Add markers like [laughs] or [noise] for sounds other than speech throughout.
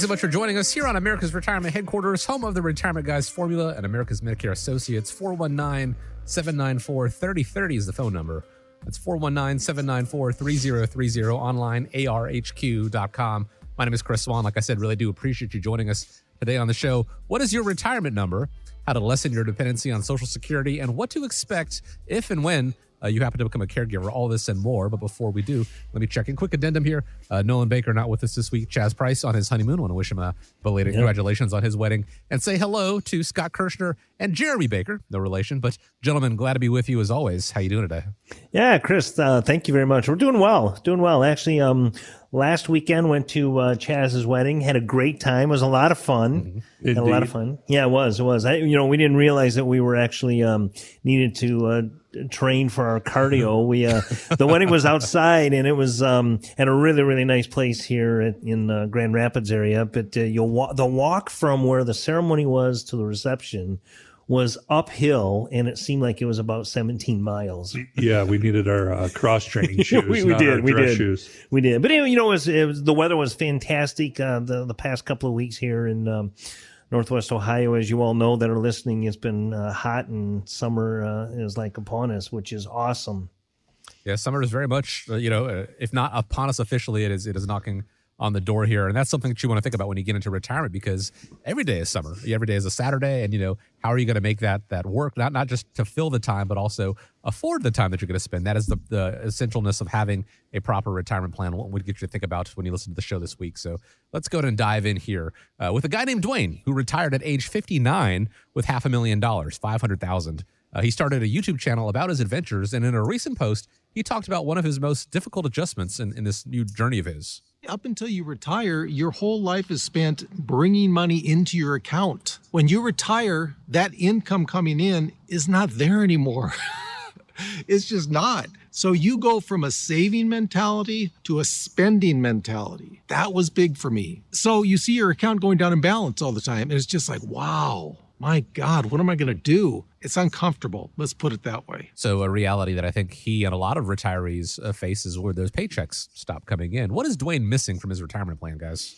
Thanks so much for joining us here on America's Retirement Headquarters, home of the Retirement Guys Formula and America's Medicare Associates. 419 794 3030 is the phone number. That's 419 794 3030 online, arhq.com. My name is Chris Swan. Like I said, really do appreciate you joining us today on the show. What is your retirement number? How to lessen your dependency on Social Security, and what to expect if and when uh, you happen to become a caregiver, all this and more. But before we do, let me check in. Quick addendum here. Uh, Nolan Baker not with us this week. Chaz Price on his honeymoon. Want to wish him a belated yep. congratulations on his wedding and say hello to Scott Kerschner and Jeremy Baker. No relation, but gentlemen, glad to be with you as always. How you doing today? Yeah, Chris, uh, thank you very much. We're doing well, doing well. Actually, um, last weekend went to uh, Chaz's wedding, had a great time. It was a lot of fun. Mm-hmm. A lot of fun. Yeah, it was. It was. I, you know, we didn't realize that we were actually um, needed to uh, train for our cardio. We uh, the wedding was outside, and it was um, at a really really nice place here at, in uh, Grand Rapids area. But uh, you'll walk the walk from where the ceremony was to the reception was uphill, and it seemed like it was about 17 miles. Yeah, we needed our uh, cross training [laughs] shoes. we, we did, we did, shoes. we did. But anyway, you know, it was, it was, the weather was fantastic uh, the the past couple of weeks here in. Um, Northwest Ohio, as you all know that are listening, it's been uh, hot and summer uh, is like upon us, which is awesome. Yeah, summer is very much, uh, you know, uh, if not upon us officially, it is it is knocking on the door here. And that's something that you want to think about when you get into retirement because every day is summer. Every day is a Saturday. And, you know, how are you going to make that that work? Not not just to fill the time, but also afford the time that you're going to spend. That is the, the essentialness of having a proper retirement plan. What would get you to think about when you listen to the show this week. So let's go ahead and dive in here uh, with a guy named Dwayne who retired at age 59 with half a million dollars, 500,000. Uh, he started a YouTube channel about his adventures. And in a recent post, he talked about one of his most difficult adjustments in, in this new journey of his up until you retire, your whole life is spent bringing money into your account. When you retire, that income coming in is not there anymore. [laughs] it's just not. So you go from a saving mentality to a spending mentality. That was big for me. So you see your account going down in balance all the time. And it's just like, wow, my God, what am I going to do? It's uncomfortable. Let's put it that way. So, a reality that I think he and a lot of retirees uh, face is where those paychecks stop coming in. What is Dwayne missing from his retirement plan, guys?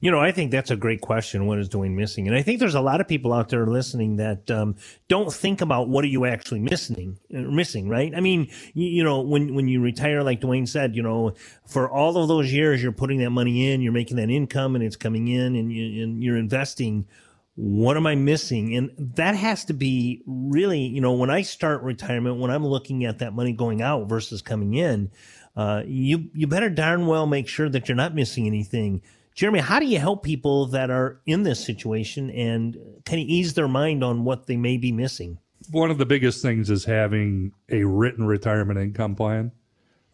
You know, I think that's a great question. What is Dwayne missing? And I think there's a lot of people out there listening that um, don't think about what are you actually missing, uh, missing, right? I mean, you, you, know, when when you retire, like Dwayne said, you know, for all of those years, you're putting that money in, you're making that income, and it's coming in, and, you, and you're investing what am I missing? And that has to be really, you know, when I start retirement, when I'm looking at that money going out versus coming in, uh, you you better darn well make sure that you're not missing anything. Jeremy, how do you help people that are in this situation and kind of ease their mind on what they may be missing? One of the biggest things is having a written retirement income plan.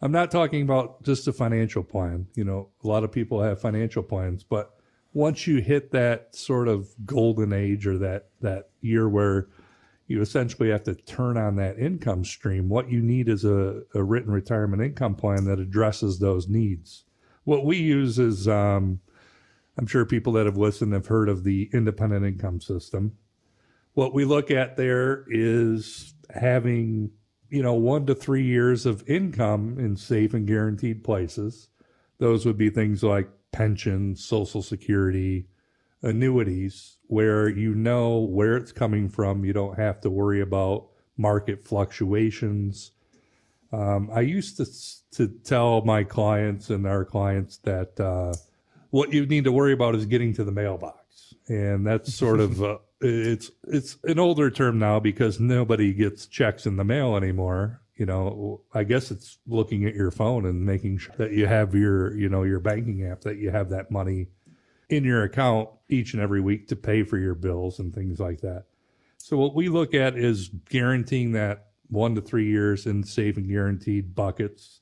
I'm not talking about just a financial plan. You know, a lot of people have financial plans, but once you hit that sort of golden age or that that year where you essentially have to turn on that income stream, what you need is a, a written retirement income plan that addresses those needs. What we use is, um, I'm sure people that have listened have heard of the independent income system. What we look at there is having, you know, one to three years of income in safe and guaranteed places. Those would be things like pensions, social security, annuities, where you know where it's coming from. You don't have to worry about market fluctuations. Um, I used to to tell my clients and our clients that uh, what you need to worry about is getting to the mailbox, and that's sort of uh, it's it's an older term now because nobody gets checks in the mail anymore you know, I guess it's looking at your phone and making sure that you have your, you know, your banking app, that you have that money in your account each and every week to pay for your bills and things like that. So what we look at is guaranteeing that one to three years in and guaranteed buckets.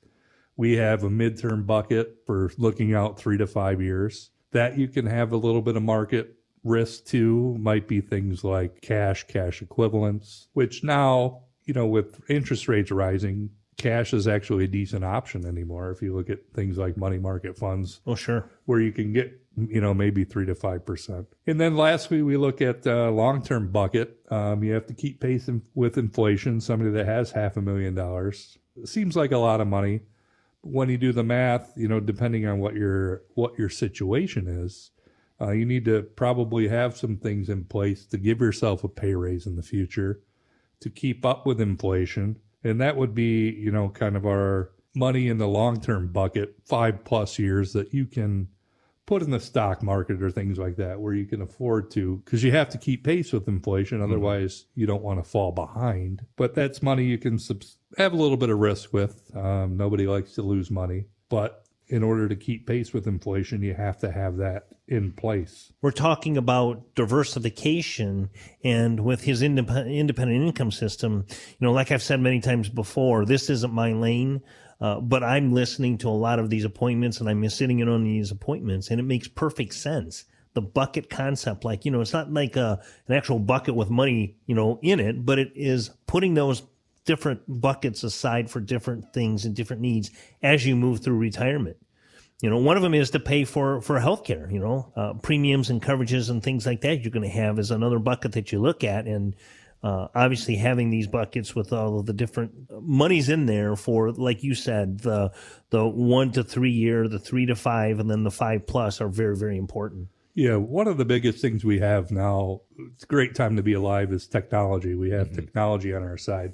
We have a midterm bucket for looking out three to five years. that you can have a little bit of market risk to might be things like cash, cash equivalents, which now, you know, with interest rates rising, cash is actually a decent option anymore. If you look at things like money market funds, Oh, sure. where you can get, you know, maybe three to five percent. And then lastly, we look at uh, long-term bucket. Um, you have to keep pace in, with inflation. Somebody that has half a million dollars seems like a lot of money. But When you do the math, you know, depending on what your what your situation is, uh, you need to probably have some things in place to give yourself a pay raise in the future to keep up with inflation. And that would be, you know, kind of our money in the long term bucket, five plus years that you can put in the stock market or things like that where you can afford to because you have to keep pace with inflation. Otherwise you don't want to fall behind. But that's money you can subs- have a little bit of risk with. Um, nobody likes to lose money. But in order to keep pace with inflation you have to have that in place We're talking about diversification and with his indep- independent income system, you know, like I've said many times before, this isn't my lane. Uh, but I'm listening to a lot of these appointments and I'm sitting in on these appointments and it makes perfect sense. The bucket concept, like, you know, it's not like a, an actual bucket with money, you know, in it, but it is putting those different buckets aside for different things and different needs as you move through retirement. You know, one of them is to pay for for healthcare. You know, uh, premiums and coverages and things like that. You're going to have is another bucket that you look at, and uh, obviously having these buckets with all of the different monies in there for, like you said, the the one to three year, the three to five, and then the five plus are very very important. Yeah, one of the biggest things we have now, it's a great time to be alive, is technology. We have technology on our side.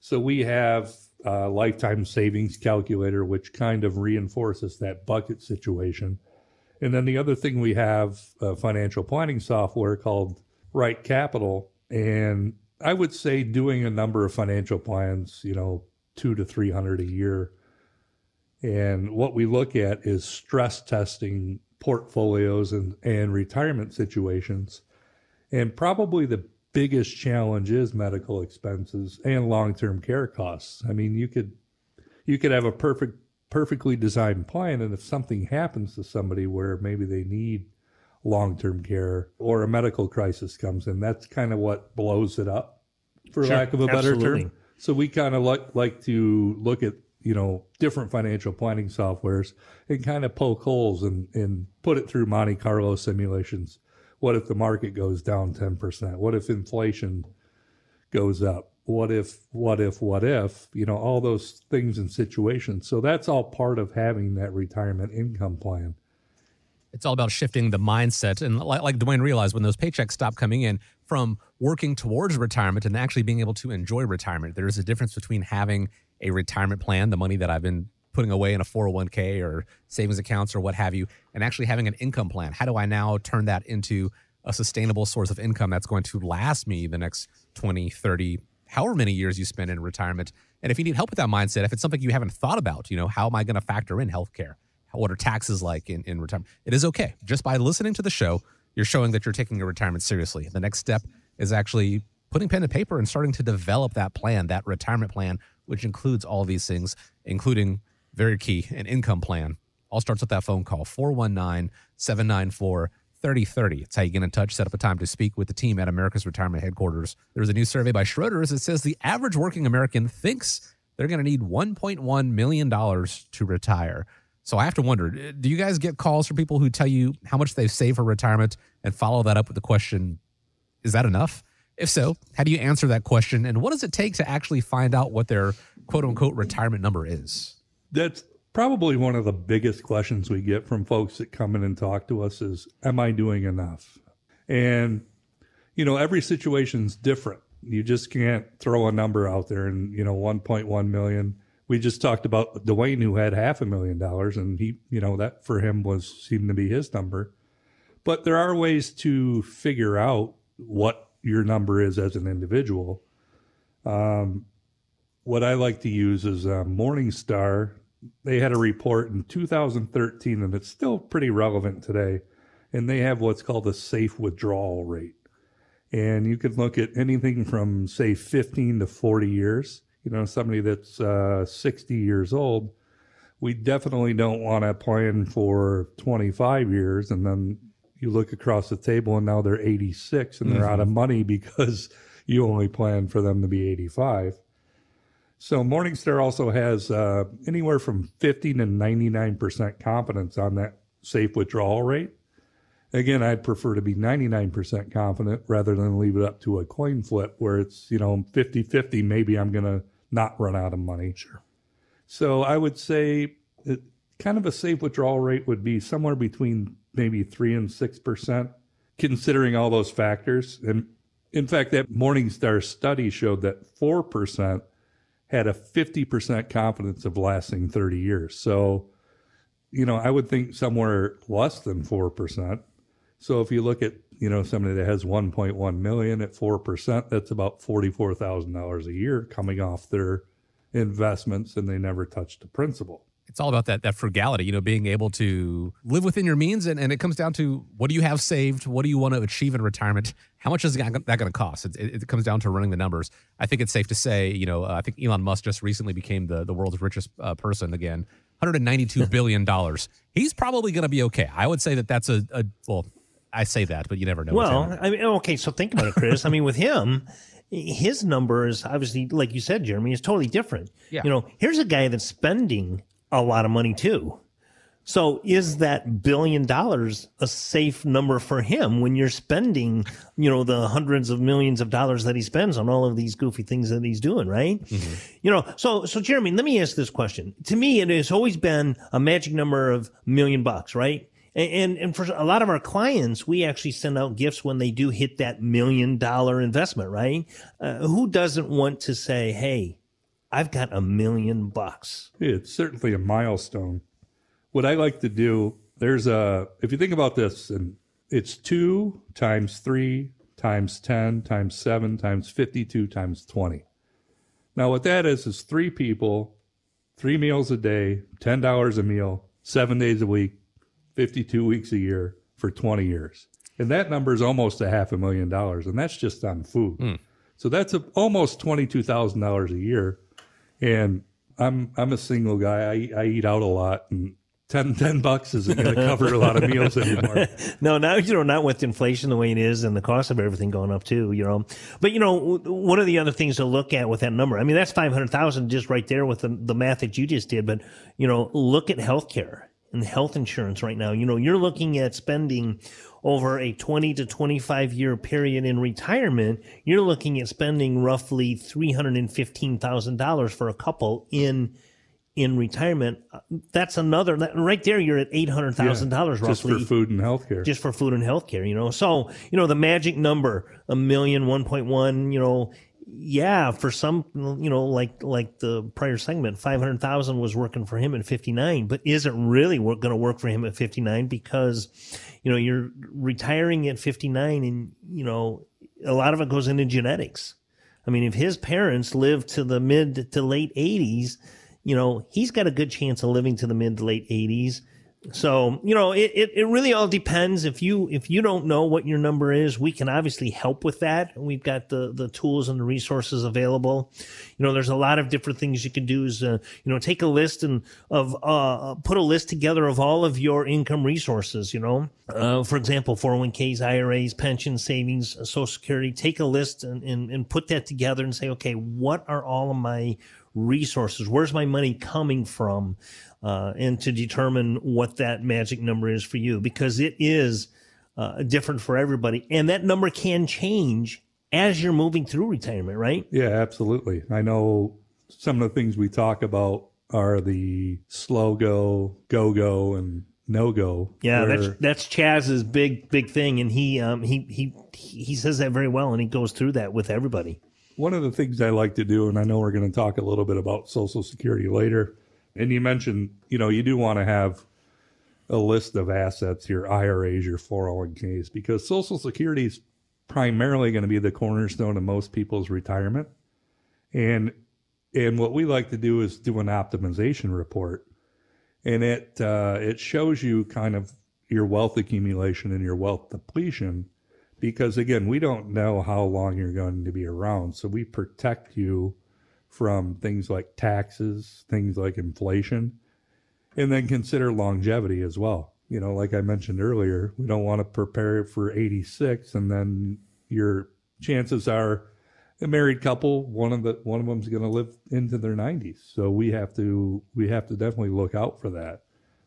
So we have a lifetime savings calculator, which kind of reinforces that bucket situation. And then the other thing we have uh, financial planning software called Right Capital. And I would say doing a number of financial plans, you know, two to 300 a year. And what we look at is stress testing portfolios and, and retirement situations. And probably the biggest challenge is medical expenses and long-term care costs. I mean, you could you could have a perfect perfectly designed plan and if something happens to somebody where maybe they need long-term care or a medical crisis comes in, that's kind of what blows it up for Sure, lack of a better absolutely. term. So we kind of like like to look at you know different financial planning softwares and kind of poke holes and and put it through Monte Carlo simulations. What if the market goes down ten percent? What if inflation goes up? What if? What if? What if? You know all those things and situations. So that's all part of having that retirement income plan. it's all about shifting the mindset and like, like dwayne realized when those paychecks stop coming in from working towards retirement and actually being able to enjoy retirement there is a difference between having a retirement plan the money that i've been putting away in a 401k or savings accounts or what have you and actually having an income plan how do i now turn that into a sustainable source of income that's going to last me the next 20 30 however many years you spend in retirement and if you need help with that mindset if it's something you haven't thought about you know how am i going to factor in healthcare what are taxes like in, in retirement? It is okay. Just by listening to the show, you're showing that you're taking your retirement seriously. The next step is actually putting pen to paper and starting to develop that plan, that retirement plan, which includes all these things, including very key, an income plan. All starts with that phone call, 419 794 3030. It's how you get in touch, set up a time to speak with the team at America's Retirement Headquarters. There's a new survey by Schroders that says the average working American thinks they're going to need $1.1 million to retire. So I have to wonder do you guys get calls from people who tell you how much they've saved for retirement and follow that up with the question, is that enough? If so, how do you answer that question? And what does it take to actually find out what their quote unquote retirement number is? That's probably one of the biggest questions we get from folks that come in and talk to us is am I doing enough? And you know, every situation's different. You just can't throw a number out there and, you know, 1.1 million. We just talked about Dwayne who had half a million dollars and he, you know, that for him was seemed to be his number. But there are ways to figure out what your number is as an individual. Um, what I like to use is uh, Morningstar. They had a report in 2013, and it's still pretty relevant today. And they have what's called a safe withdrawal rate. And you can look at anything from, say, 15 to 40 years. You know, somebody that's uh, 60 years old, we definitely don't want to plan for 25 years and then you look across the table and now they're 86 and they're mm-hmm. out of money [laughs] because you only plan for them to be 85. So Morningstar also has uh, anywhere from 50 to 99% confidence on that safe withdrawal rate. Again, I'd prefer to be 99% confident rather than leave it up to a coin flip where it's, you know, 50 50. Maybe I'm going to not run out of money. Sure. So I would say it, kind of a safe withdrawal rate would be somewhere between maybe 3 and 6%, considering all those factors. And in fact, that Morningstar study showed that 4% had a 50% confidence of lasting 30 years. So, you know, I would think somewhere less than 4%. So if you look at, you know, somebody that has 1.1 million at 4%, that's about $44,000 a year coming off their investments and they never touched the principal. It's all about that that frugality, you know, being able to live within your means, and, and it comes down to what do you have saved, what do you want to achieve in retirement, how much is that going to cost? It, it, it, comes down to running the numbers. I think it's safe to say, you know, uh, I think Elon Musk just recently became the the world's richest uh, person again, 192 [laughs] billion dollars. He's probably going to be okay. I would say that that's a, a well, I say that, but you never know. Well, I mean, okay, so think about it, Chris. I mean, with him, his numbers obviously, like you said, Jeremy, is totally different. Yeah. You know, here's a guy that's spending a lot of money too. So is that billion dollars a safe number for him when you're spending, you know, the hundreds of millions of dollars that he spends on all of these goofy things that he's doing, right? Mm-hmm. You know, so so Jeremy, let me ask this question. To me, it has always been a magic number of million bucks, right? And, and for a lot of our clients, we actually send out gifts when they do hit that million dollar investment, right? Uh, who doesn't want to say, Hey, I've got a million bucks? It's certainly a milestone. What I like to do, there's a, if you think about this, and it's two times three times 10 times seven times 52 times 20. Now, what that is, is three people, three meals a day, $10 a meal, seven days a week, 52 weeks a year for 20 years. And that number is almost a half a million dollars. And that's just on food. Mm. So that's a, almost $22,000 a year. And I'm, I'm a single guy. I, I eat out a lot and 10, [laughs] 10 bucks isn't going to cover a lot of meals [laughs] anymore. no, now, you know, not with inflation the way it is and the cost of everything going up too, you know. But, you know, one of the other things to look at with that number, I mean, that's 500,000 just right there with the, the math that you just did. But, you know, look at healthcare and health insurance right now. You know, you're looking at spending over a 20 to 25 year period in retirement, you're looking at spending roughly $315,000 for a couple in in retirement. That's another that, right there. You're at eight hundred thousand yeah, dollars roughly just for food and healthcare. Just for food and healthcare, you know. So you know the magic number, a million, one point one. You know, yeah, for some, you know, like like the prior segment, five hundred thousand was working for him at fifty nine, but is it really going to work for him at fifty nine? Because, you know, you're retiring at fifty nine, and you know, a lot of it goes into genetics. I mean, if his parents lived to the mid to late eighties, you know, he's got a good chance of living to the mid to late eighties so, you know, it, it, it, really all depends. If you, if you don't know what your number is, we can obviously help with that. We've got the, the tools and the resources available. You know, there's a lot of different things you can do is, uh, you know, take a list and of, uh, put a list together of all of your income resources, you know, uh, for example, 401ks, IRAs, pension savings, social security, take a list and, and, and put that together and say, okay, what are all of my resources? Where's my money coming from? Uh, and to determine what that magic number is for you because it is uh, different for everybody. And that number can change as you're moving through retirement, right? Yeah, absolutely. I know some of the things we talk about are the slow go, go go, and no go. Yeah, where... that's that's Chaz's big big thing, and he um he he he says that very well, and he goes through that with everybody. One of the things I like to do, and I know we're going to talk a little bit about Social Security later, and you mentioned, you know, you do want to have a list of assets, your IRAs, your 401ks, because Social Security is primarily going to be the cornerstone of most people's retirement. And and what we like to do is do an optimization report, and it uh, it shows you kind of your wealth accumulation and your wealth depletion, because again, we don't know how long you're going to be around, so we protect you from things like taxes, things like inflation. and then consider longevity as well. You know, like I mentioned earlier, we don't want to prepare for 86 and then your chances are a married couple, one of the one of them's going to live into their 90s. So we have to we have to definitely look out for that.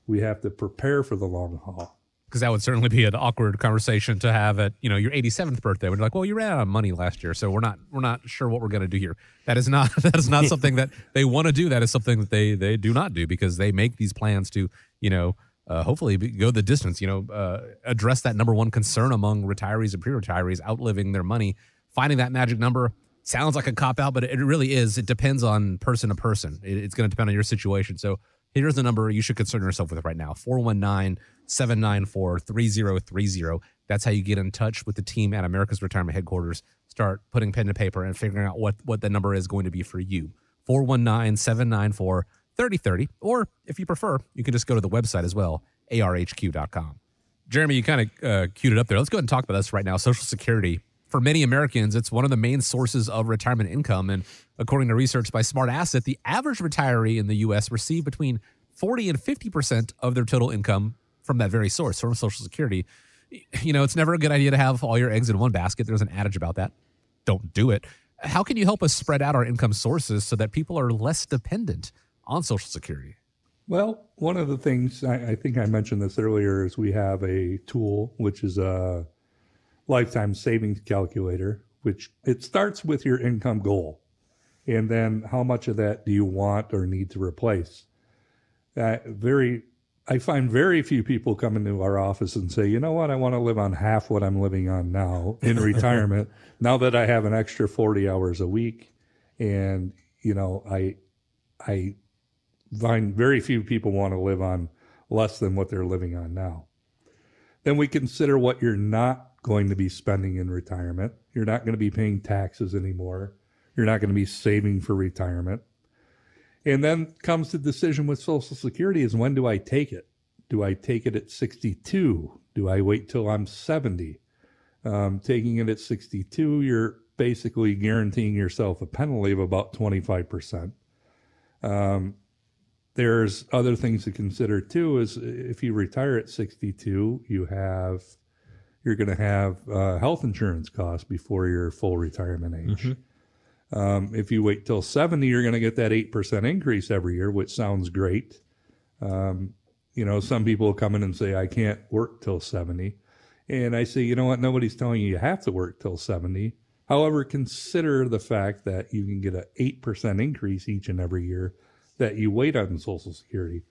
We have to prepare for the long haul because that would certainly be an awkward conversation to have at you know your 87th birthday. When you're like, well, you ran out of money last year, so we're not we're not sure what we're going to do here. That is not [laughs] that is not something that they want to do. That is something that they they do not do because they make these plans to you know uh, hopefully go the distance. You know, uh, address that number one concern among retirees and pre-retirees outliving their money. Finding that magic number sounds like a cop out, but it really is. It depends on person to person. It, it's going to depend on your situation. So here's the number you should concern yourself with right now 419 794 3030. That's how you get in touch with the team at America's Retirement Headquarters. Start putting pen to paper and figuring out what, what the number is going to be for you. 419 794 3030. Or if you prefer, you can just go to the website as well, arhq.com. Jeremy, you kind of uh, queued it up there. Let's go ahead and talk about this right now. Social Security. For many Americans, it's one of the main sources of retirement income. And according to research by Smart Asset, the average retiree in the U.S. received between 40 and 50% of their total income from that very source, from Social Security. You know, it's never a good idea to have all your eggs in one basket. There's an adage about that. Don't do it. How can you help us spread out our income sources so that people are less dependent on Social Security? Well, one of the things I, I think I mentioned this earlier is we have a tool which is a lifetime savings calculator, which it starts with your income goal, and then how much of that do you want or need to replace. Uh, very I find very few people come into our office and say, you know what, I want to live on half what I'm living on now in [laughs] retirement. now that I have an extra 40 hours a week, and you know, I, I find very few people want to live on less than what they're living on now. Then we consider what you're not going to be spending in retirement. You're not going to be paying taxes anymore. You're not going to be saving for retirement. And then comes the decision with Social Security is when do I take it? Do I take it at 62? Do I wait till I'm 70? Um, taking it at 62, you're basically guaranteeing yourself a penalty of about 25%. Um, there's other things to consider too. Is if you retire at 62, you have you're going to have uh, health insurance costs before your full retirement age. Mm-hmm. Um, if you wait till 70, you're going to get that 8% increase every year, which sounds great. Um, you know, some people come in and say, I can't work till 70. And I say, you know what? Nobody's telling you you have to work till 70. However, consider the fact that you can get an 8% increase each and every year that you wait on Social Security.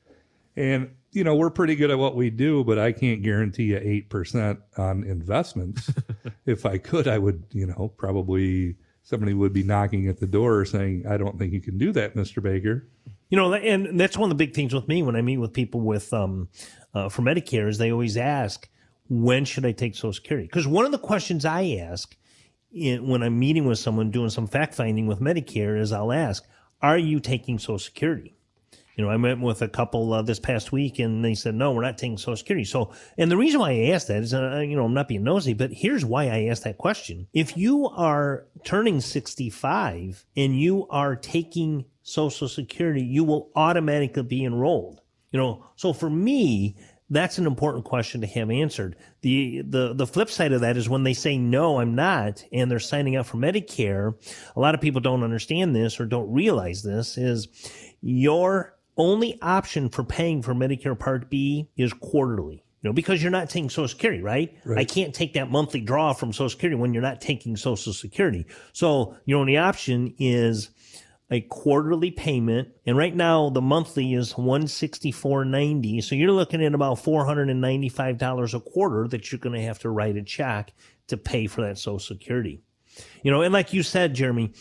And, you know, we're pretty good at what we do, but I can't guarantee you 8% on investments. [laughs] if I could, I would, you know, probably somebody would be knocking at the door saying, I don't think you can do that, Mr. Baker. You know, and that's one of the big things with me when I meet with people with um, uh, for Medicare is they always ask, when should I take Social Security? Because one of the questions I ask in, when I'm meeting with someone doing some fact finding with Medicare is I'll ask, are you taking Social Security? You know, I met with a couple uh, this past week and they said, no, we're not taking Social Security. So, and the reason why I asked that is, uh, you know, I'm not being nosy, but here's why I asked that question. If you are turning 65 and you are taking Social Security, you will automatically be enrolled. You know, so for me, that's an important question to have answered. The, the, the flip side of that is when they say, no, I'm not, and they're signing up for Medicare, a lot of people don't understand this or don't realize this is your only option for paying for Medicare Part B is quarterly. You know, because you're not taking Social Security, right? right? I can't take that monthly draw from Social Security when you're not taking Social Security. So your only option is a quarterly payment. And right now the monthly is 164.90. So you're looking at about $495 a quarter that you're going to have to write a check to pay for that Social Security. You know, and like you said, Jeremy,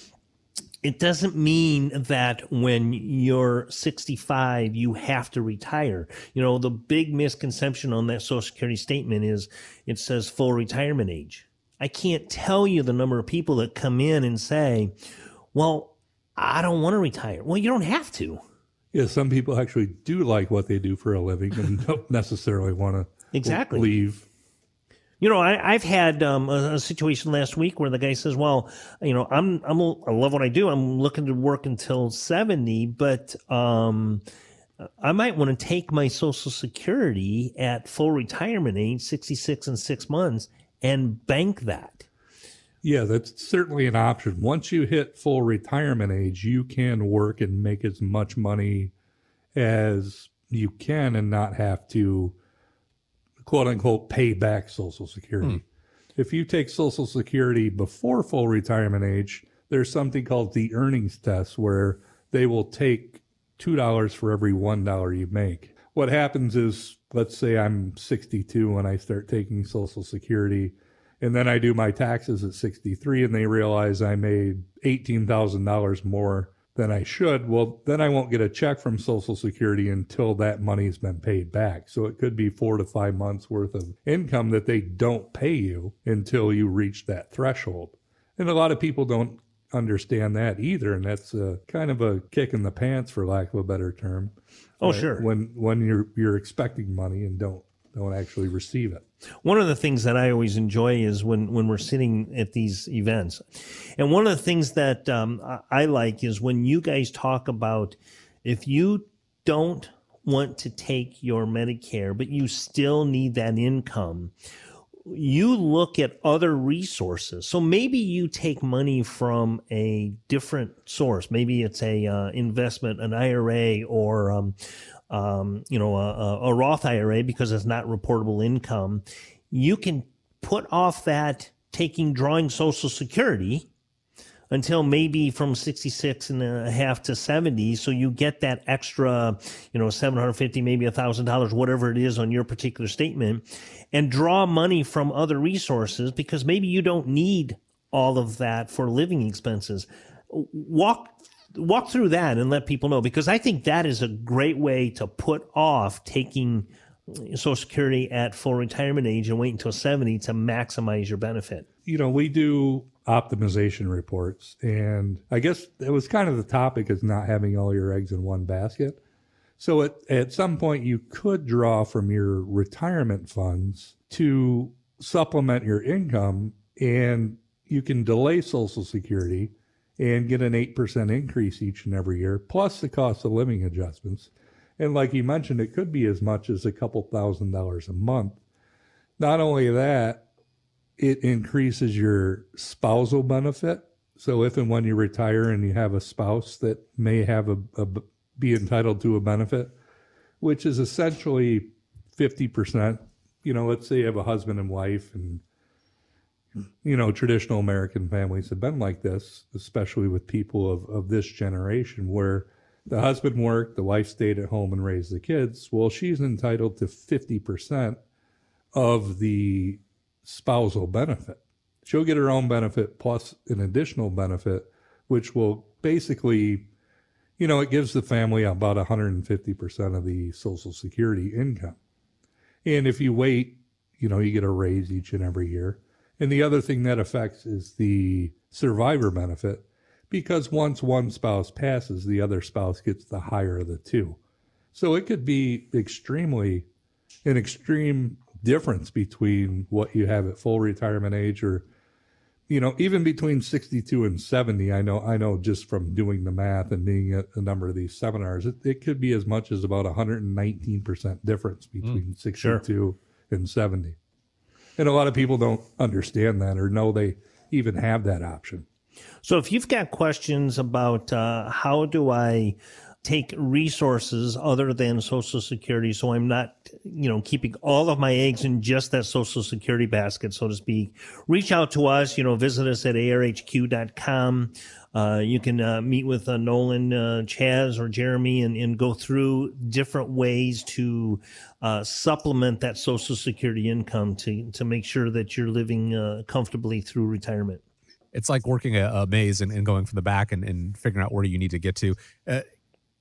it doesn't mean that when you're 65 you have to retire. You know the big misconception on that social security statement is it says full retirement age. I can't tell you the number of people that come in and say well i don't want to retire. Well you don't have to. Yeah some people actually do like what they do for a living and [laughs] don't necessarily want to exactly. leave you know, I, have had um, a, a, situation last week where the guy says, "Well, you know, I'm I'm I love what I do. I'm looking to work until 70, but um, I might want to take my Social Security at full retirement age, 66 and six months, and bank that. Yeah, that's certainly an option. Once you hit full retirement age, you can work and make as much money as you can and not have to, quote unquote, pay back Social Security. Hmm. If you take Social Security before full retirement age, there's something called the earnings test where they will take $2 for every $1 you make. What happens is, let's say I'm 62 when I start taking Social Security, and then I do my taxes at 63 and they realize I made $18,000 more than I should, well, then I won't get a check from Social Security until that money's been paid back. So it could be four to five months worth of income that they don't pay you until you reach that threshold. And a lot of people don't understand that either, and that's a, kind of a kick in the pants, for lack of a better term. Oh, sure. When when you're you're expecting money and don't don't actually receive it. One of the things that I always enjoy is when, when we're sitting at these events. And one of the things that um, I like is when you guys talk about if you don't want to take your Medicare, but you still need that income, you look at other resources. So maybe you take money from a different source. Maybe it's a uh, investment, an IRA, or um, um, you know, a, a Roth IRA because it's not reportable income, you can put off that taking drawing Social Security until maybe from 66 and a half to 70 so you get that extra you know 750 maybe a thousand dollars whatever it is on your particular statement and draw money from other resources because maybe you don't need all of that for living expenses. Walk walk through that and let people know because I think that is a great way to put off taking uh, Social Security at full retirement age and wait until 70 to maximize your benefit. You know, we do optimization reports, and I guess it was kind of the topic is not having all your eggs in one basket. So at, at some point, you could draw from your retirement funds to supplement your income, and you can delay Social Security and get an 8% increase each and every year, plus the cost of living adjustments. And like you mentioned, it could be as much as a couple thousand dollars a month. Not only that, it increases your spousal benefit. So if and when you retire and you have a spouse that may have a, a be entitled to a benefit, which is essentially 50%. You know, let's say you have a husband and wife and you know, traditional American families have been like this, especially with people of, of this generation, where the husband worked, the wife stayed at home and raised the kids. Well, she's entitled to 50% of the spousal benefit. She'll get her own benefit plus an additional benefit, which will basically, you know, it gives the family about 150% of the Social Security income. And if you wait, you know, you get a raise each and every year. And the other thing that affects is the survivor benefit because once one spouse passes, the other spouse gets the higher of the two. So it could be extremely an extreme difference between what you have at full retirement age or you know even between 62 and 70 i know i know just from doing the math and being at a number of these seminars it, it could be as much as about 119% difference between mm, 62 sure. and 70 and a lot of people don't understand that or know they even have that option. So if you've got questions about uh, how do I take resources other than social security so i'm not you know keeping all of my eggs in just that social security basket so to speak. Reach out to us you know visit us at arhq.com uh, you can uh, meet with uh, nolan uh, chaz or jeremy and, and go through different ways to uh, supplement that social security income to, to make sure that you're living uh, comfortably through retirement. It's like working a, a maze and, and, going from the back and, and, figuring out where you need to get to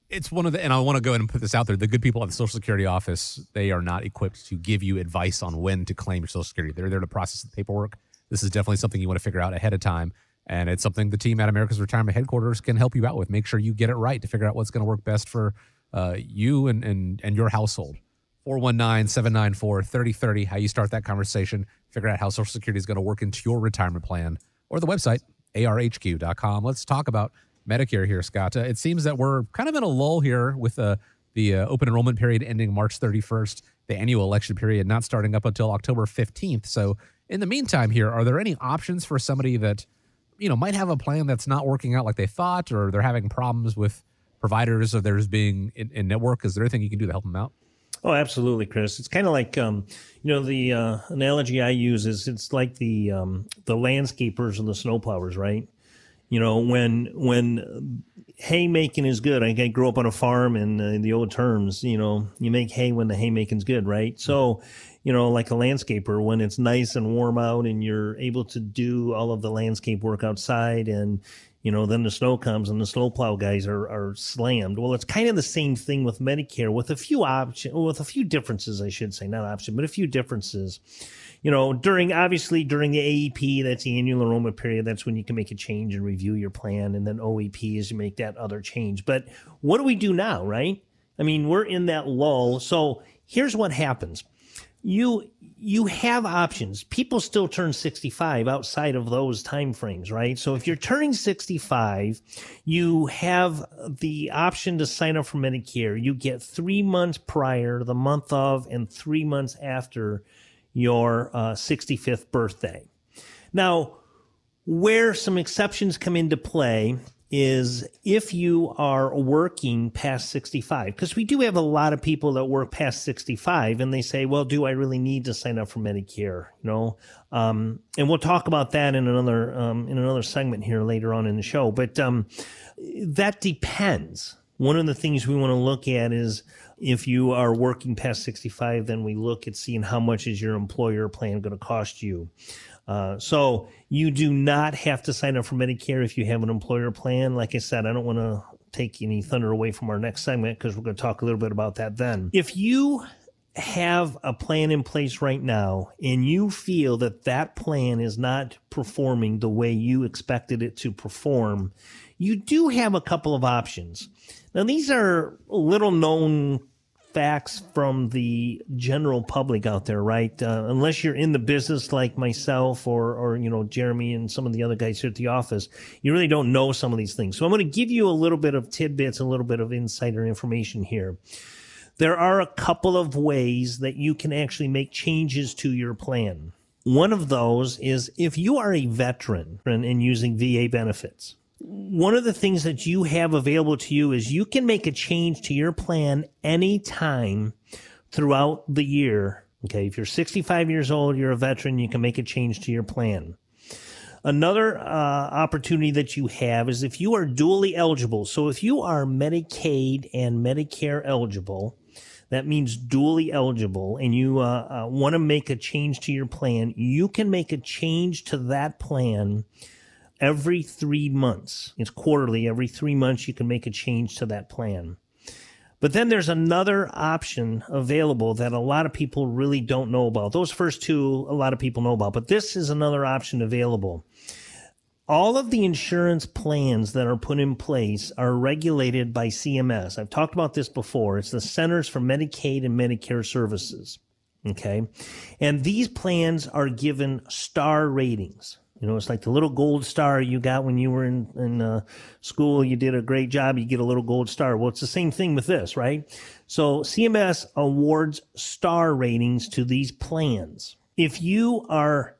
it's one of the and I want to go ahead and put this out there. The good people at the Social Security office, they are not equipped to give you advice on when to claim your Social Security. They're there to process the paperwork. This is definitely something you want to figure out ahead of time. And it's something the team at America's Retirement Headquarters can help you out with. Make sure you get it right to figure out what's going to work best for uh, you and, and, and your household. 419 794 3030, how you start that conversation, figure out how Social Security is going to work into your retirement plan, or the website, arhq.com. Let's talk about Medicare here, Scott. Uh, it seems that we're kind of in a lull here with uh, the uh, open enrollment period ending March 31st, the annual election period not starting up until October 15th. So, in the meantime, here, are there any options for somebody that, you know, might have a plan that's not working out like they thought, or they're having problems with providers of theirs being in, in network? Is there anything you can do to help them out? Oh, absolutely, Chris. It's kind of like, um, you know, the uh, analogy I use is it's like the um, the landscapers and the snowplowers, right? You know, when when haymaking is good. I, grew up on a farm, and uh, in the old terms, you know, you make hay when the haymaking's good, right? So, you know, like a landscaper, when it's nice and warm out, and you're able to do all of the landscape work outside, and you know, then the snow comes and the snowplow guys are, are slammed. Well, it's kind of the same thing with Medicare with a few option, with a few differences, I should say, not option, but a few differences. You know, during obviously during the AEP, that's the annual enrollment period. That's when you can make a change and review your plan, and then OEP is you make that other change. But what do we do now, right? I mean, we're in that lull. So here's what happens you you have options. People still turn 65 outside of those time frames, right? So if you're turning 65, you have the option to sign up for Medicare. You get three months prior, the month of, and three months after your uh, 65th birthday. Now, where some exceptions come into play is if you are working past 65 because we do have a lot of people that work past 65 and they say well do i really need to sign up for medicare? You know? Um, and we'll talk about that in another um, in another segment here later on in the show but um, that depends one of the things we want to look at is if you are working past 65 then we look at seeing how much is your employer plan going to cost you uh, so you do not have to sign up for Medicare if you have an employer plan. Like I said, I don't want to take any thunder away from our next segment because we're going to talk a little bit about that then. If you have a plan in place right now and you feel that that plan is not performing the way you expected it to perform, you do have a couple of options. Now, these are little known facts from the general public out there, right? Uh, unless you're in the business like myself or, or, you know, Jeremy and some of the other guys here at the office, you really don't know some of these things. So I'm going to give you a little bit of tidbits, a little bit of insider information here. There are a couple of ways that you can actually make changes to your plan. One of those is if you are a veteran and using VA benefits one of the things that you have available to you is you can make a change to your plan anytime throughout the year. Okay. If you're 65 years old, you're a veteran, you can make a change to your plan. Another uh, opportunity that you have is if you are dually eligible. So if you are Medicaid and Medicare eligible, that means dually eligible, and you uh, uh, want to make a change to your plan, you can make a change to that plan every three months. It's quarterly. Every three months, you can make a change to that plan. But then there's another option available that a lot of people really don't know about. Those first two, a lot of people know about, but this is another option available. All of the insurance plans that are put in place are regulated by CMS. I've talked about this before. It's the Centers for Medicaid and Medicare Services. Okay. And these plans are given star ratings. You know, it's like the little gold star you got when you were in, in uh, school. You did a great job. You get a little gold star. Well, it's the same thing with this, right? So CMS awards star ratings to these plans. If you are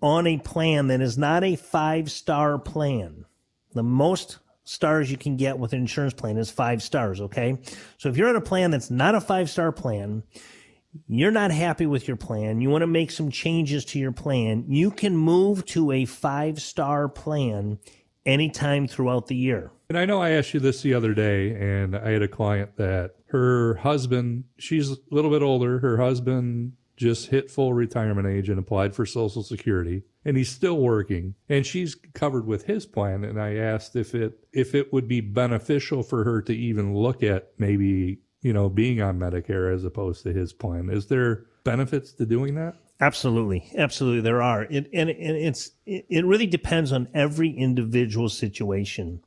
on a plan that is not a five star plan, the most stars you can get with an insurance plan is five stars. Okay. So if you're on a plan that's not a five star plan, you're not happy with your plan, you want to make some changes to your plan, you can move to a five star plan anytime throughout the year. And I know I asked you this the other day, and I had a client that her husband, she's a little bit older, her husband just hit full retirement age and applied for Social Security, and he's still working, and she's covered with his plan. And I asked if it if it would be beneficial for her to even look at maybe you know, being on Medicare as opposed to his plan. Is there benefits to doing that? Absolutely, absolutely, there are. It, and, and it's it, it really depends on every individual situation.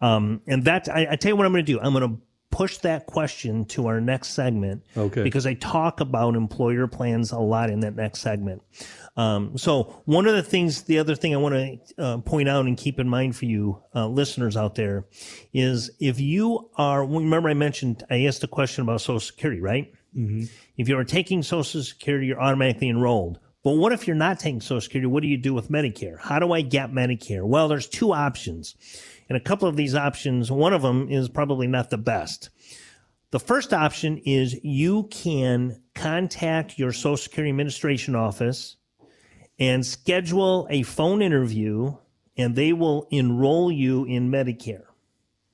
Um, and that I, I tell you what I'm going to do. I'm going to push that question to our next segment. Okay. Because I talk about employer plans a lot in that next segment. Um, so one of the things, the other thing I want to uh, point out and keep in mind for you uh, listeners out there is if you are, remember I mentioned, I asked a question about Social Security, right? Mm-hmm. If you are taking Social Security, you're automatically enrolled. But what if you're not taking Social Security? What do you do with Medicare? How do I get Medicare? Well, there's two options. And a couple of these options, one of them is probably not the best. The first option is you can contact your Social Security Administration office and schedule a phone interview, and they will enroll you in Medicare.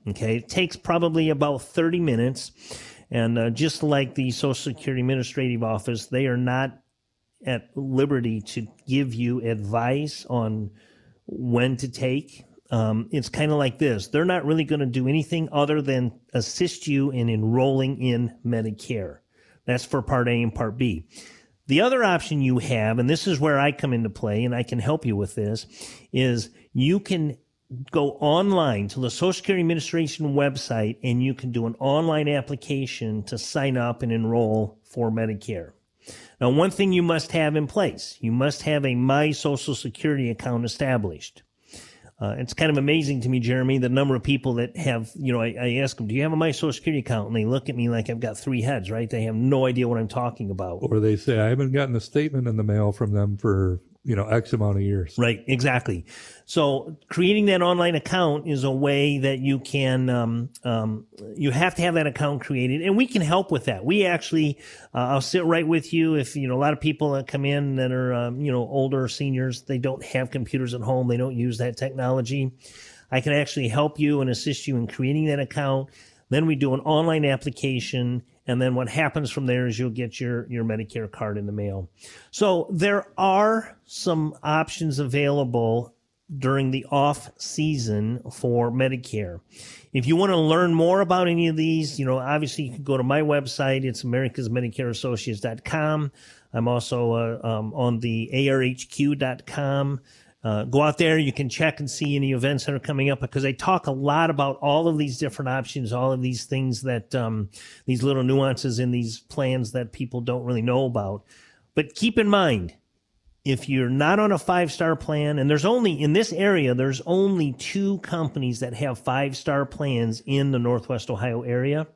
Okay, it takes probably about 30 minutes. And uh, just like the Social Security Administrative Office, they are not at liberty to give you advice on when to take. Um, it's kind of like this. They're not really going to do anything other than assist you in enrolling in Medicare. That's for Part A and Part B. The other option you have, and this is where I come into play and I can help you with this, is you can go online to the Social Security Administration website and you can do an online application to sign up and enroll for Medicare. Now, one thing you must have in place, you must have a My Social Security account established. Uh, it's kind of amazing to me, Jeremy, the number of people that have, you know, I, I, ask them, do you have a My Social Security account? And they look at me like I've got three heads, right? They have no idea what I'm talking about. Or they say, I haven't gotten a statement in the mail from them for you know x amount of years. Right exactly. So creating that online account is a way that you can um, um, you have to have that account created and we can help with that. We actually uh, i'll sit right with you if you know a lot of people that come in that are um, you know older seniors they don't have computers at home they don't use that technology. I can actually help you and assist you in creating that account. Then we do an online application and then what happens from there is you'll get your, your Medicare card in the mail. So there are some options available during the off season for Medicare. If you want to learn more about any of these, you know, obviously you can go to my website. It's americasmedicareassociates.com. I'm also uh, um, on the arhq.com uh, go out there. You can check and see any events that are coming up because I talk a lot about all of these different options, all of these things that, um, these little nuances in these plans that people don't really know about. But keep in mind, if you're not on a five star plan, and there's only in this area, there's only two companies that have five star plans in the Northwest Ohio area.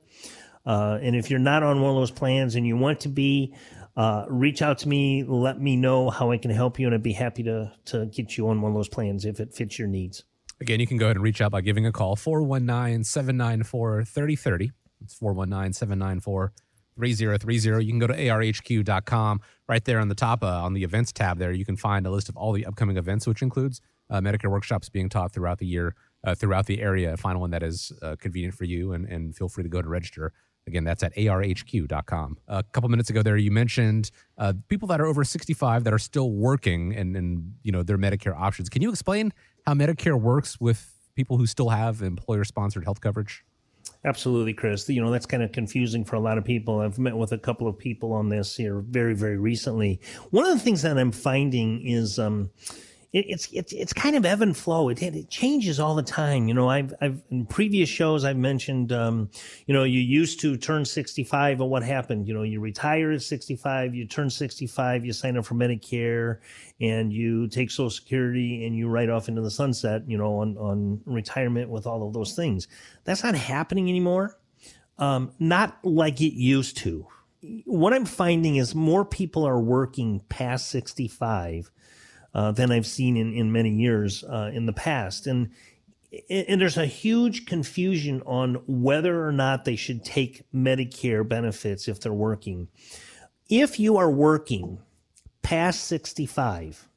Uh, and if you're not on one of those plans and you want to be, uh, reach out to me, let me know how I can help you, and I'd be happy to to get you on one of those plans if it fits your needs. Again, you can go ahead and reach out by giving a call 419 794 3030. It's 419 794 3030. You can go to arhq.com. Right there on the top, uh, on the events tab, there, you can find a list of all the upcoming events, which includes uh, Medicare workshops being taught throughout the year, uh, throughout the area. Find one that is uh, convenient for you, and, and feel free to go to register. Again, that's at arhq.com. A couple minutes ago, there you mentioned uh, people that are over 65 that are still working and, and you know their Medicare options. Can you explain how Medicare works with people who still have employer-sponsored health coverage? Absolutely, Chris. You know, that's kind of confusing for a lot of people. I've met with a couple of people on this here very, very recently. One of the things that I'm finding is, um, it, it's it's it's kind of ebb and flow. It, it changes all the time. You know, I've I've in previous shows I've mentioned, um, you know, you used to turn 65, and what happened? You know, you retire at 65, you turn 65, you sign up for Medicare, and you take Social Security, and you write off into the sunset. You know, on on retirement with all of those things. That's not happening anymore. Um, not like it used to. What I'm finding is more people are working past 65 uh, than I've seen in, in many years uh, in the past. And, and there's a huge confusion on whether or not they should take Medicare benefits if they're working. If you are working past 65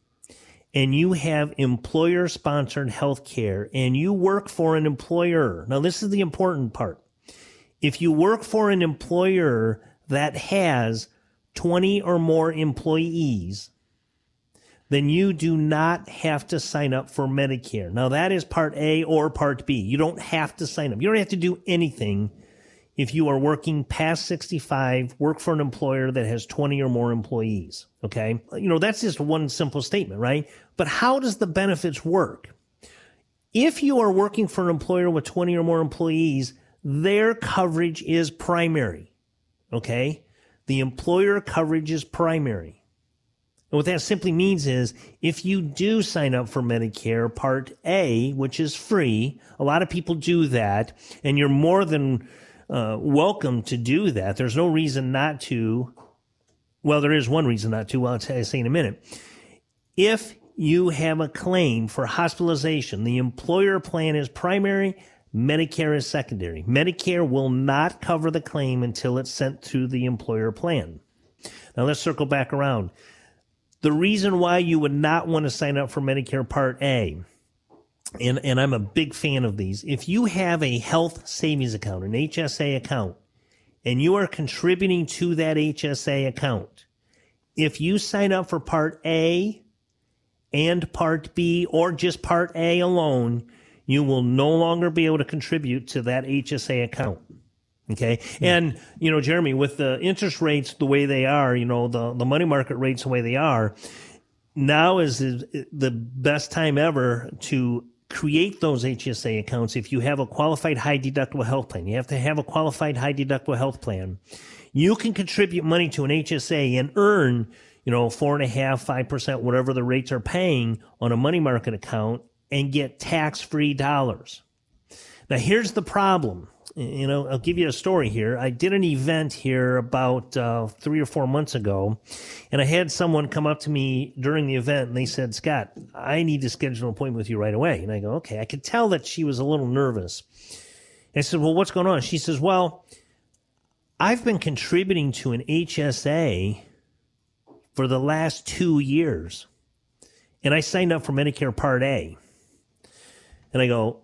and you have employer sponsored health care and you work for an employer, now this is the important part. If you work for an employer that has 20 or more employees, then you do not have to sign up for Medicare. Now that is part A or part B. You don't have to sign up. You don't have to do anything if you are working past 65, work for an employer that has 20 or more employees. Okay. You know, that's just one simple statement, right? But how does the benefits work? If you are working for an employer with 20 or more employees, their coverage is primary. Okay? The employer coverage is primary. And what that simply means is if you do sign up for Medicare Part A, which is free, a lot of people do that, and you're more than uh, welcome to do that. There's no reason not to. Well, there is one reason not to. Well, I'll say in a minute. If you have a claim for hospitalization, the employer plan is primary, Medicare is secondary. Medicare will not cover the claim until it's sent to the employer plan. Now let's circle back around. The reason why you would not want to sign up for Medicare Part A, and, and I'm a big fan of these, if you have a health savings account, an HSA account, and you are contributing to that HSA account, if you sign up for Part A and Part B or just Part A alone, you will no longer be able to contribute to that HSA account. Okay. And, you know, Jeremy, with the interest rates the way they are, you know, the, the money market rates the way they are, now is the best time ever to create those HSA accounts if you have a qualified high deductible health plan. You have to have a qualified high deductible health plan. You can contribute money to an HSA and earn, you know, four and a half, five percent, whatever the rates are paying on a money market account and get tax free dollars. Now, here's the problem. You know, I'll give you a story here. I did an event here about uh, three or four months ago, and I had someone come up to me during the event and they said, Scott, I need to schedule an appointment with you right away. And I go, okay. I could tell that she was a little nervous. I said, well, what's going on? She says, well, I've been contributing to an HSA for the last two years, and I signed up for Medicare Part A. And I go,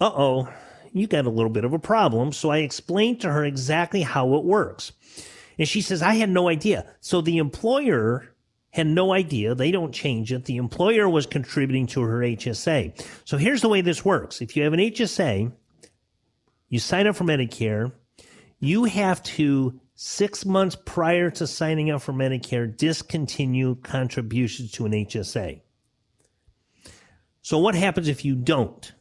uh oh, you got a little bit of a problem. So I explained to her exactly how it works. And she says, I had no idea. So the employer had no idea. They don't change it. The employer was contributing to her HSA. So here's the way this works. If you have an HSA, you sign up for Medicare, you have to six months prior to signing up for Medicare, discontinue contributions to an HSA. So what happens if you don't?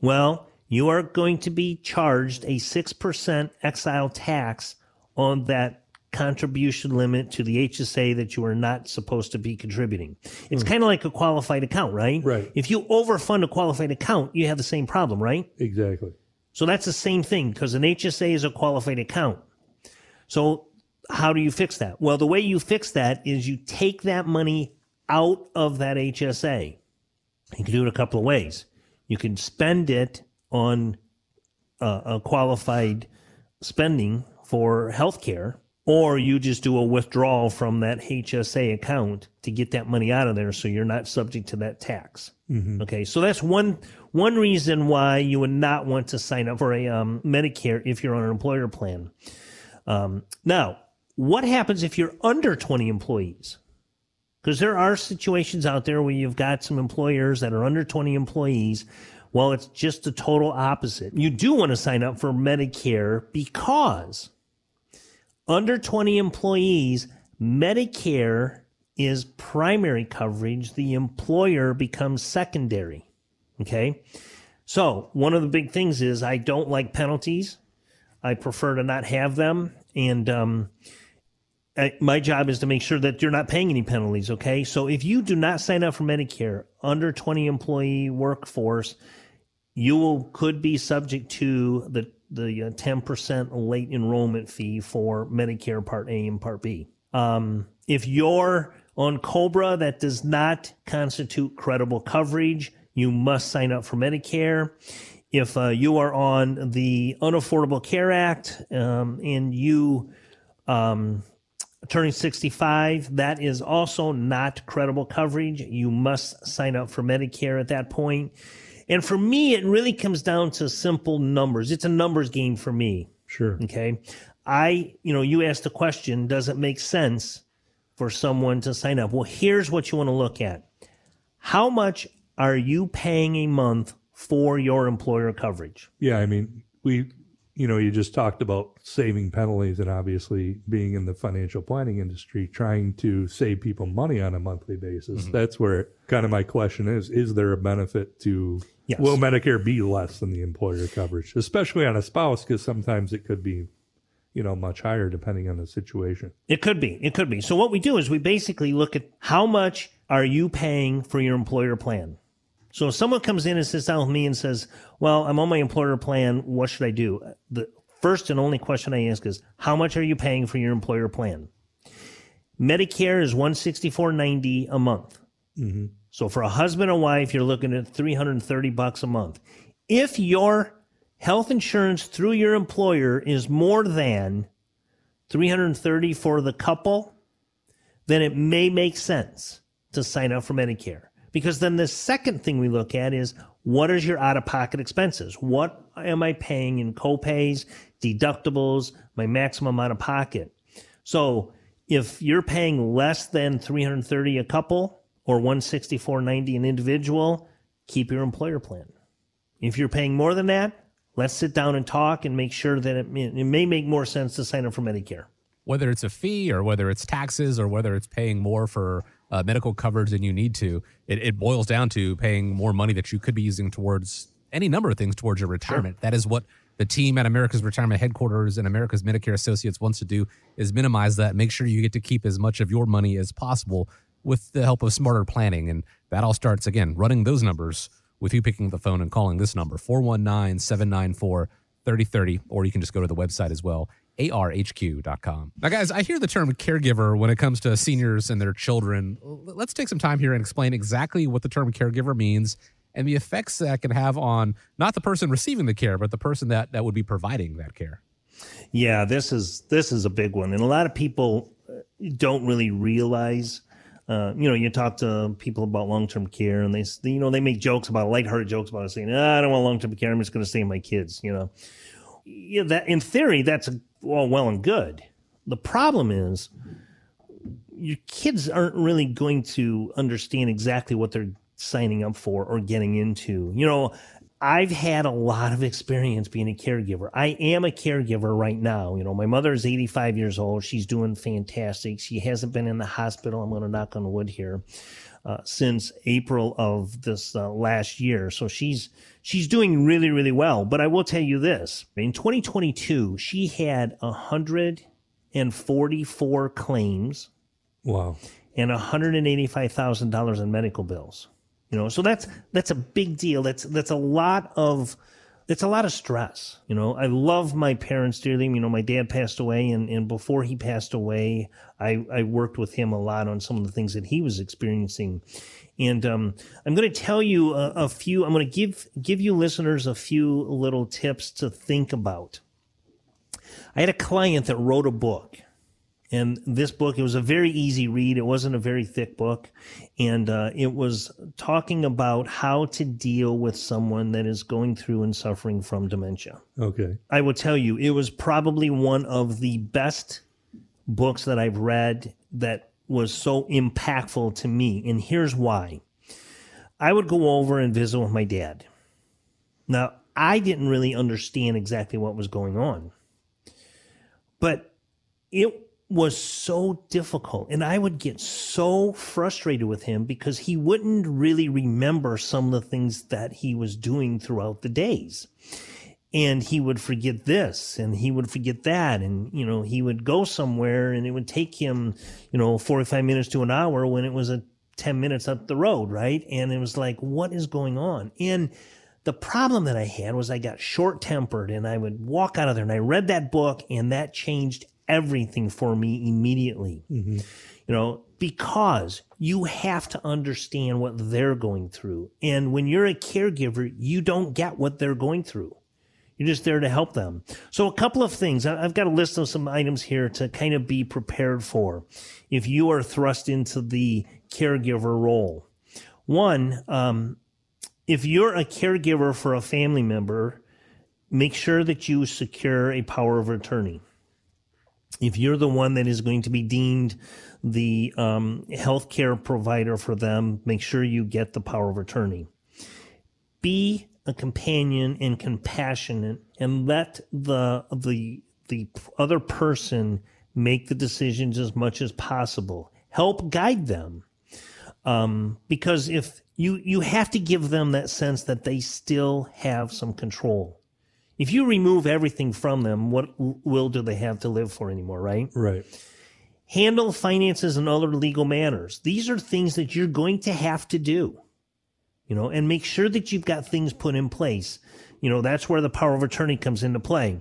Well, you are going to be charged a 6% excise tax on that contribution limit to the HSA that you are not supposed to be contributing. It's mm. kind of like a qualified account, right? Right. If you overfund a qualified account, you have the same problem, right? Exactly. So that's the same thing because an HSA is a qualified account. So how do you fix that? Well, the way you fix that is you take that money out of that HSA. You can do it a couple of ways. You can spend it on uh, a qualified spending for healthcare, or you just do a withdrawal from that HSA account to get that money out of there, so you're not subject to that tax. Mm-hmm. Okay, so that's one one reason why you would not want to sign up for a um, Medicare if you're on an employer plan. Um, now, what happens if you're under 20 employees? Because there are situations out there where you've got some employers that are under 20 employees. Well, it's just the total opposite. You do want to sign up for Medicare because under 20 employees, Medicare is primary coverage. The employer becomes secondary. Okay. So one of the big things is I don't like penalties. I prefer to not have them. And, um, my job is to make sure that you're not paying any penalties. Okay. So if you do not sign up for Medicare under 20 employee workforce, you will, could be subject to the, the 10% uh, late enrollment fee for Medicare Part A and Part B. Um, if you're on COBRA, that does not constitute credible coverage. You must sign up for Medicare. If uh, you are on the Unaffordable Care Act um, and you um, turning 65, that is also not credible coverage. You must sign up for Medicare at that point. And for me, it really comes down to simple numbers. It's a numbers game for me. Sure. Okay. I, you know, you asked the question, does it make sense for someone to sign up? Well, here's what you want to look at. How much are you paying a month for your employer coverage? Yeah. I mean, we you know, you just talked about saving penalties and obviously being in the financial planning industry, trying to save people money on a monthly basis. Mm-hmm. That's where kind of my question is: Is there a benefit to? Yes. Will Medicare be less than the employer coverage, especially on a spouse? Because sometimes it could be, you know, much higher depending on the situation. It could be. It could be. So what we do is we basically look at how much are you paying for your employer plan. So if someone comes in and sits down with me and says, "Well, I'm on my employer plan. What should I do?" The first and only question I ask is, "How much are you paying for your employer plan?" Medicare is 164.90 a month. Mm-hmm. So for a husband and wife, you're looking at 330 bucks a month. If your health insurance through your employer is more than 330 for the couple, then it may make sense to sign up for Medicare. Because then the second thing we look at is what is your out of pocket expenses? What am I paying in copays, deductibles, my maximum out of pocket? So if you're paying less than 330 a couple or 164.90 an individual, keep your employer plan. If you're paying more than that, let's sit down and talk and make sure that it, it may make more sense to sign up for Medicare. whether it's a fee or whether it's taxes or whether it's paying more for uh, medical coverage than you need to, it, it boils down to paying more money that you could be using towards any number of things towards your retirement. That is what the team at America's Retirement Headquarters and America's Medicare Associates wants to do is minimize that. Make sure you get to keep as much of your money as possible with the help of smarter planning. And that all starts again running those numbers with you picking up the phone and calling this number 419 794 3030, or you can just go to the website as well, arhq.com. Now, guys, I hear the term caregiver when it comes to seniors and their children. Let's take some time here and explain exactly what the term caregiver means and the effects that can have on not the person receiving the care, but the person that, that would be providing that care. Yeah, this is this is a big one, and a lot of people uh, don't really realize. Uh, you know, you talk to people about long term care, and they, you know, they make jokes about lighthearted jokes about it, saying, ah, "I don't want long term care. I'm just going to stay with my kids." You know, yeah, that in theory, that's all well and good. The problem is, your kids aren't really going to understand exactly what they're signing up for or getting into. You know, I've had a lot of experience being a caregiver. I am a caregiver right now. You know, my mother is 85 years old. She's doing fantastic. She hasn't been in the hospital. I'm going to knock on wood here. Uh, since April of this uh, last year, so she's she's doing really really well. But I will tell you this: in 2022, she had 144 claims Wow. and $185,000 in medical bills. You know, so that's that's a big deal. That's that's a lot of it's a lot of stress. You know, I love my parents dearly. You know, my dad passed away and, and before he passed away, I, I worked with him a lot on some of the things that he was experiencing. And um, I'm going to tell you a, a few. I'm going to give give you listeners a few little tips to think about. I had a client that wrote a book, and this book it was a very easy read. It wasn't a very thick book, and uh, it was talking about how to deal with someone that is going through and suffering from dementia. Okay. I will tell you, it was probably one of the best books that I've read that was so impactful to me. And here's why I would go over and visit with my dad. Now, I didn't really understand exactly what was going on, but it was so difficult. And I would get so frustrated with him because he wouldn't really remember some of the things that he was doing throughout the days and he would forget this and he would forget that and you know he would go somewhere and it would take him you know 45 minutes to an hour when it was a 10 minutes up the road right and it was like what is going on and the problem that i had was i got short tempered and i would walk out of there and i read that book and that changed everything for me immediately you know because you have to understand what they're going through and when you're a caregiver you don't get what they're going through you're just there to help them. So, a couple of things. I've got a list of some items here to kind of be prepared for if you are thrust into the caregiver role. One, um, if you're a caregiver for a family member, make sure that you secure a power of attorney. If you're the one that is going to be deemed the um, healthcare provider for them, make sure you get the power of attorney. Be a companion and compassionate and let the the the other person make the decisions as much as possible. Help guide them. Um, because if you you have to give them that sense that they still have some control if you remove everything from them what will do they have to live for anymore right Right. handle finances and other legal matters. These are things that you're going to have to do, you know, and make sure that you've got things put in place. You know, that's where the power of attorney comes into play.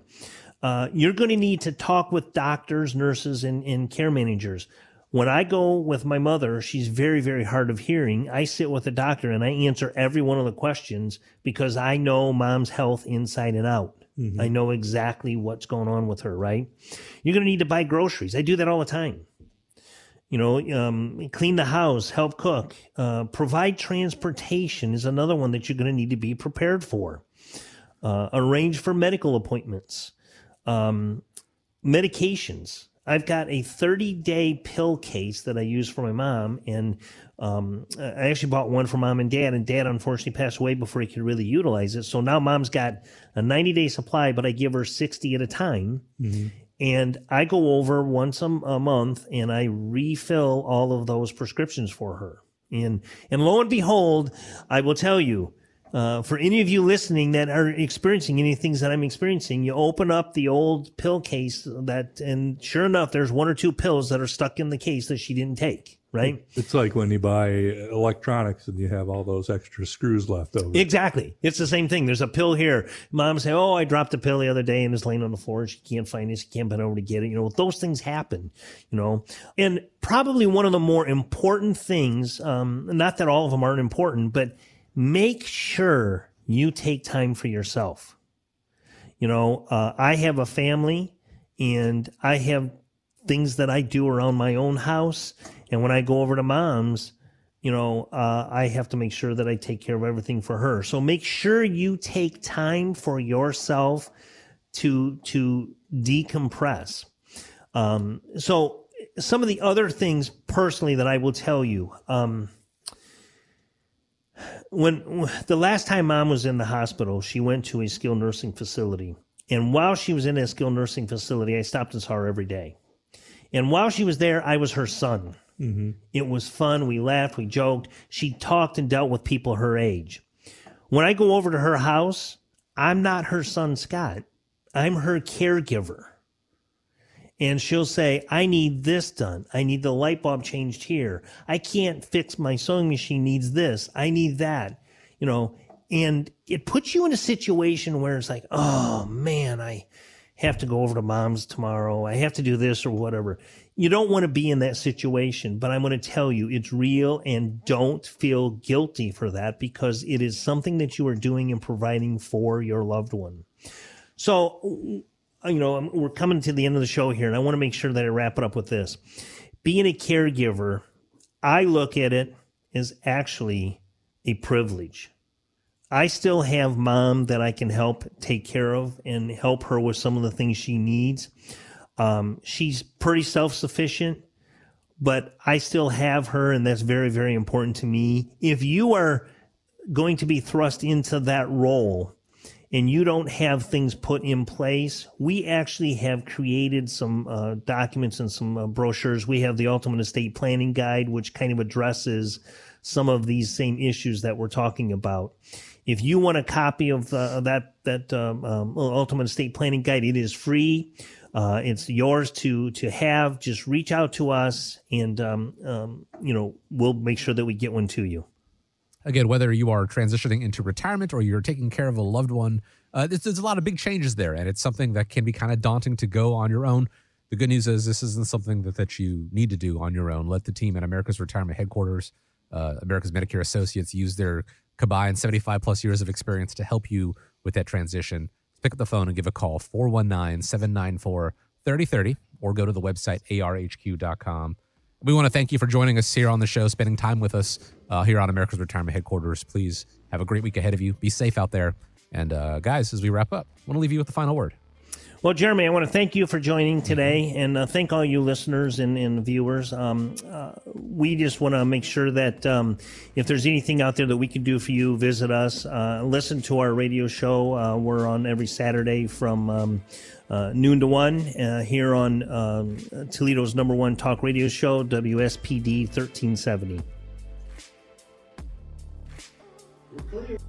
Uh, you're going to need to talk with doctors, nurses, and, and care managers. When I go with my mother, she's very, very hard of hearing. I sit with a doctor and I answer every one of the questions because I know mom's health inside and out. I know exactly what's going on with her, right? You're going to need to buy groceries. I do that all the time. You know, um, clean the house, help cook, uh, provide transportation is another one that you're going to need to be prepared for. Uh, arrange for medical appointments, um, medications. I've got a 30 day pill case that I use for my mom, and um, I actually bought one for mom and dad, and dad unfortunately passed away before he could really utilize it. So now mom's got a 90 day supply, but I give her 60 at a time. And I go over once a, a month and I refill all of those prescriptions for her. And, and lo and behold, I will tell you, uh, for any of you listening that are experiencing any things that I'm experiencing, you open up the old pill case that, and sure enough, there's one or two pills that are stuck in the case that she didn't take, right? It's like when you buy electronics and you have all those extra screws left over. Exactly. It's the same thing. There's a pill here. Mom say, "Oh, I dropped a pill the other day and it's laying on the floor. She can't find it. She can't bend over to get it." You know, those things happen. You know, and probably one of the more important things. Um, not that all of them aren't important, but make sure you take time for yourself. You know, uh, I have a family and I have things that I do around my own house. And when I go over to mom's, you know, uh, I have to make sure that I take care of everything for her. So make sure you take time for yourself to to decompress. Um, so some of the other things personally that I will tell you. Um, when the last time mom was in the hospital, she went to a skilled nursing facility. And while she was in a skilled nursing facility, I stopped and saw her every day. And while she was there, I was her son. Mm-hmm. It was fun. We laughed, we joked. She talked and dealt with people her age. When I go over to her house, I'm not her son, Scott. I'm her caregiver. And she'll say, I need this done. I need the light bulb changed here. I can't fix my sewing machine needs this. I need that. You know, and it puts you in a situation where it's like, oh man, I have to go over to mom's tomorrow. I have to do this or whatever. You don't want to be in that situation, but I'm going to tell you it's real and don't feel guilty for that because it is something that you are doing and providing for your loved one. So, you know, we're coming to the end of the show here, and I want to make sure that I wrap it up with this. Being a caregiver, I look at it as actually a privilege. I still have mom that I can help take care of and help her with some of the things she needs. Um, she's pretty self sufficient, but I still have her, and that's very, very important to me. If you are going to be thrust into that role, and you don't have things put in place, we actually have created some uh, documents and some uh, brochures. We have the Ultimate Estate Planning Guide, which kind of addresses some of these same issues that we're talking about. If you want a copy of uh, that that um, um, Ultimate Estate Planning Guide, it is free. Uh, it's yours to to have. Just reach out to us, and um, um, you know we'll make sure that we get one to you. Again, whether you are transitioning into retirement or you're taking care of a loved one, uh, there's, a lot of big changes there, and it's something that can be kind of daunting to go on your own. The good news is this isn't something that, that you need to do on your own. Let the team at America's Retirement Headquarters, uh, America's Medicare Associates, use their combined 75 plus years of experience to help you with that transition. Pick up the phone and give a call 419 794 3030 or go to the website arhq.com. We want to thank you for joining us here on the show, spending time with us uh, here on America's Retirement Headquarters. Please have a great week ahead of you. Be safe out there. And uh, guys, as we wrap up, I want to leave you with the final word. Well, Jeremy, I want to thank you for joining today and uh, thank all you listeners and, and viewers. Um, uh, we just want to make sure that um, if there's anything out there that we can do for you, visit us, uh, listen to our radio show. Uh, we're on every Saturday from um, uh, noon to one uh, here on um, Toledo's number one talk radio show, WSPD 1370. Clear.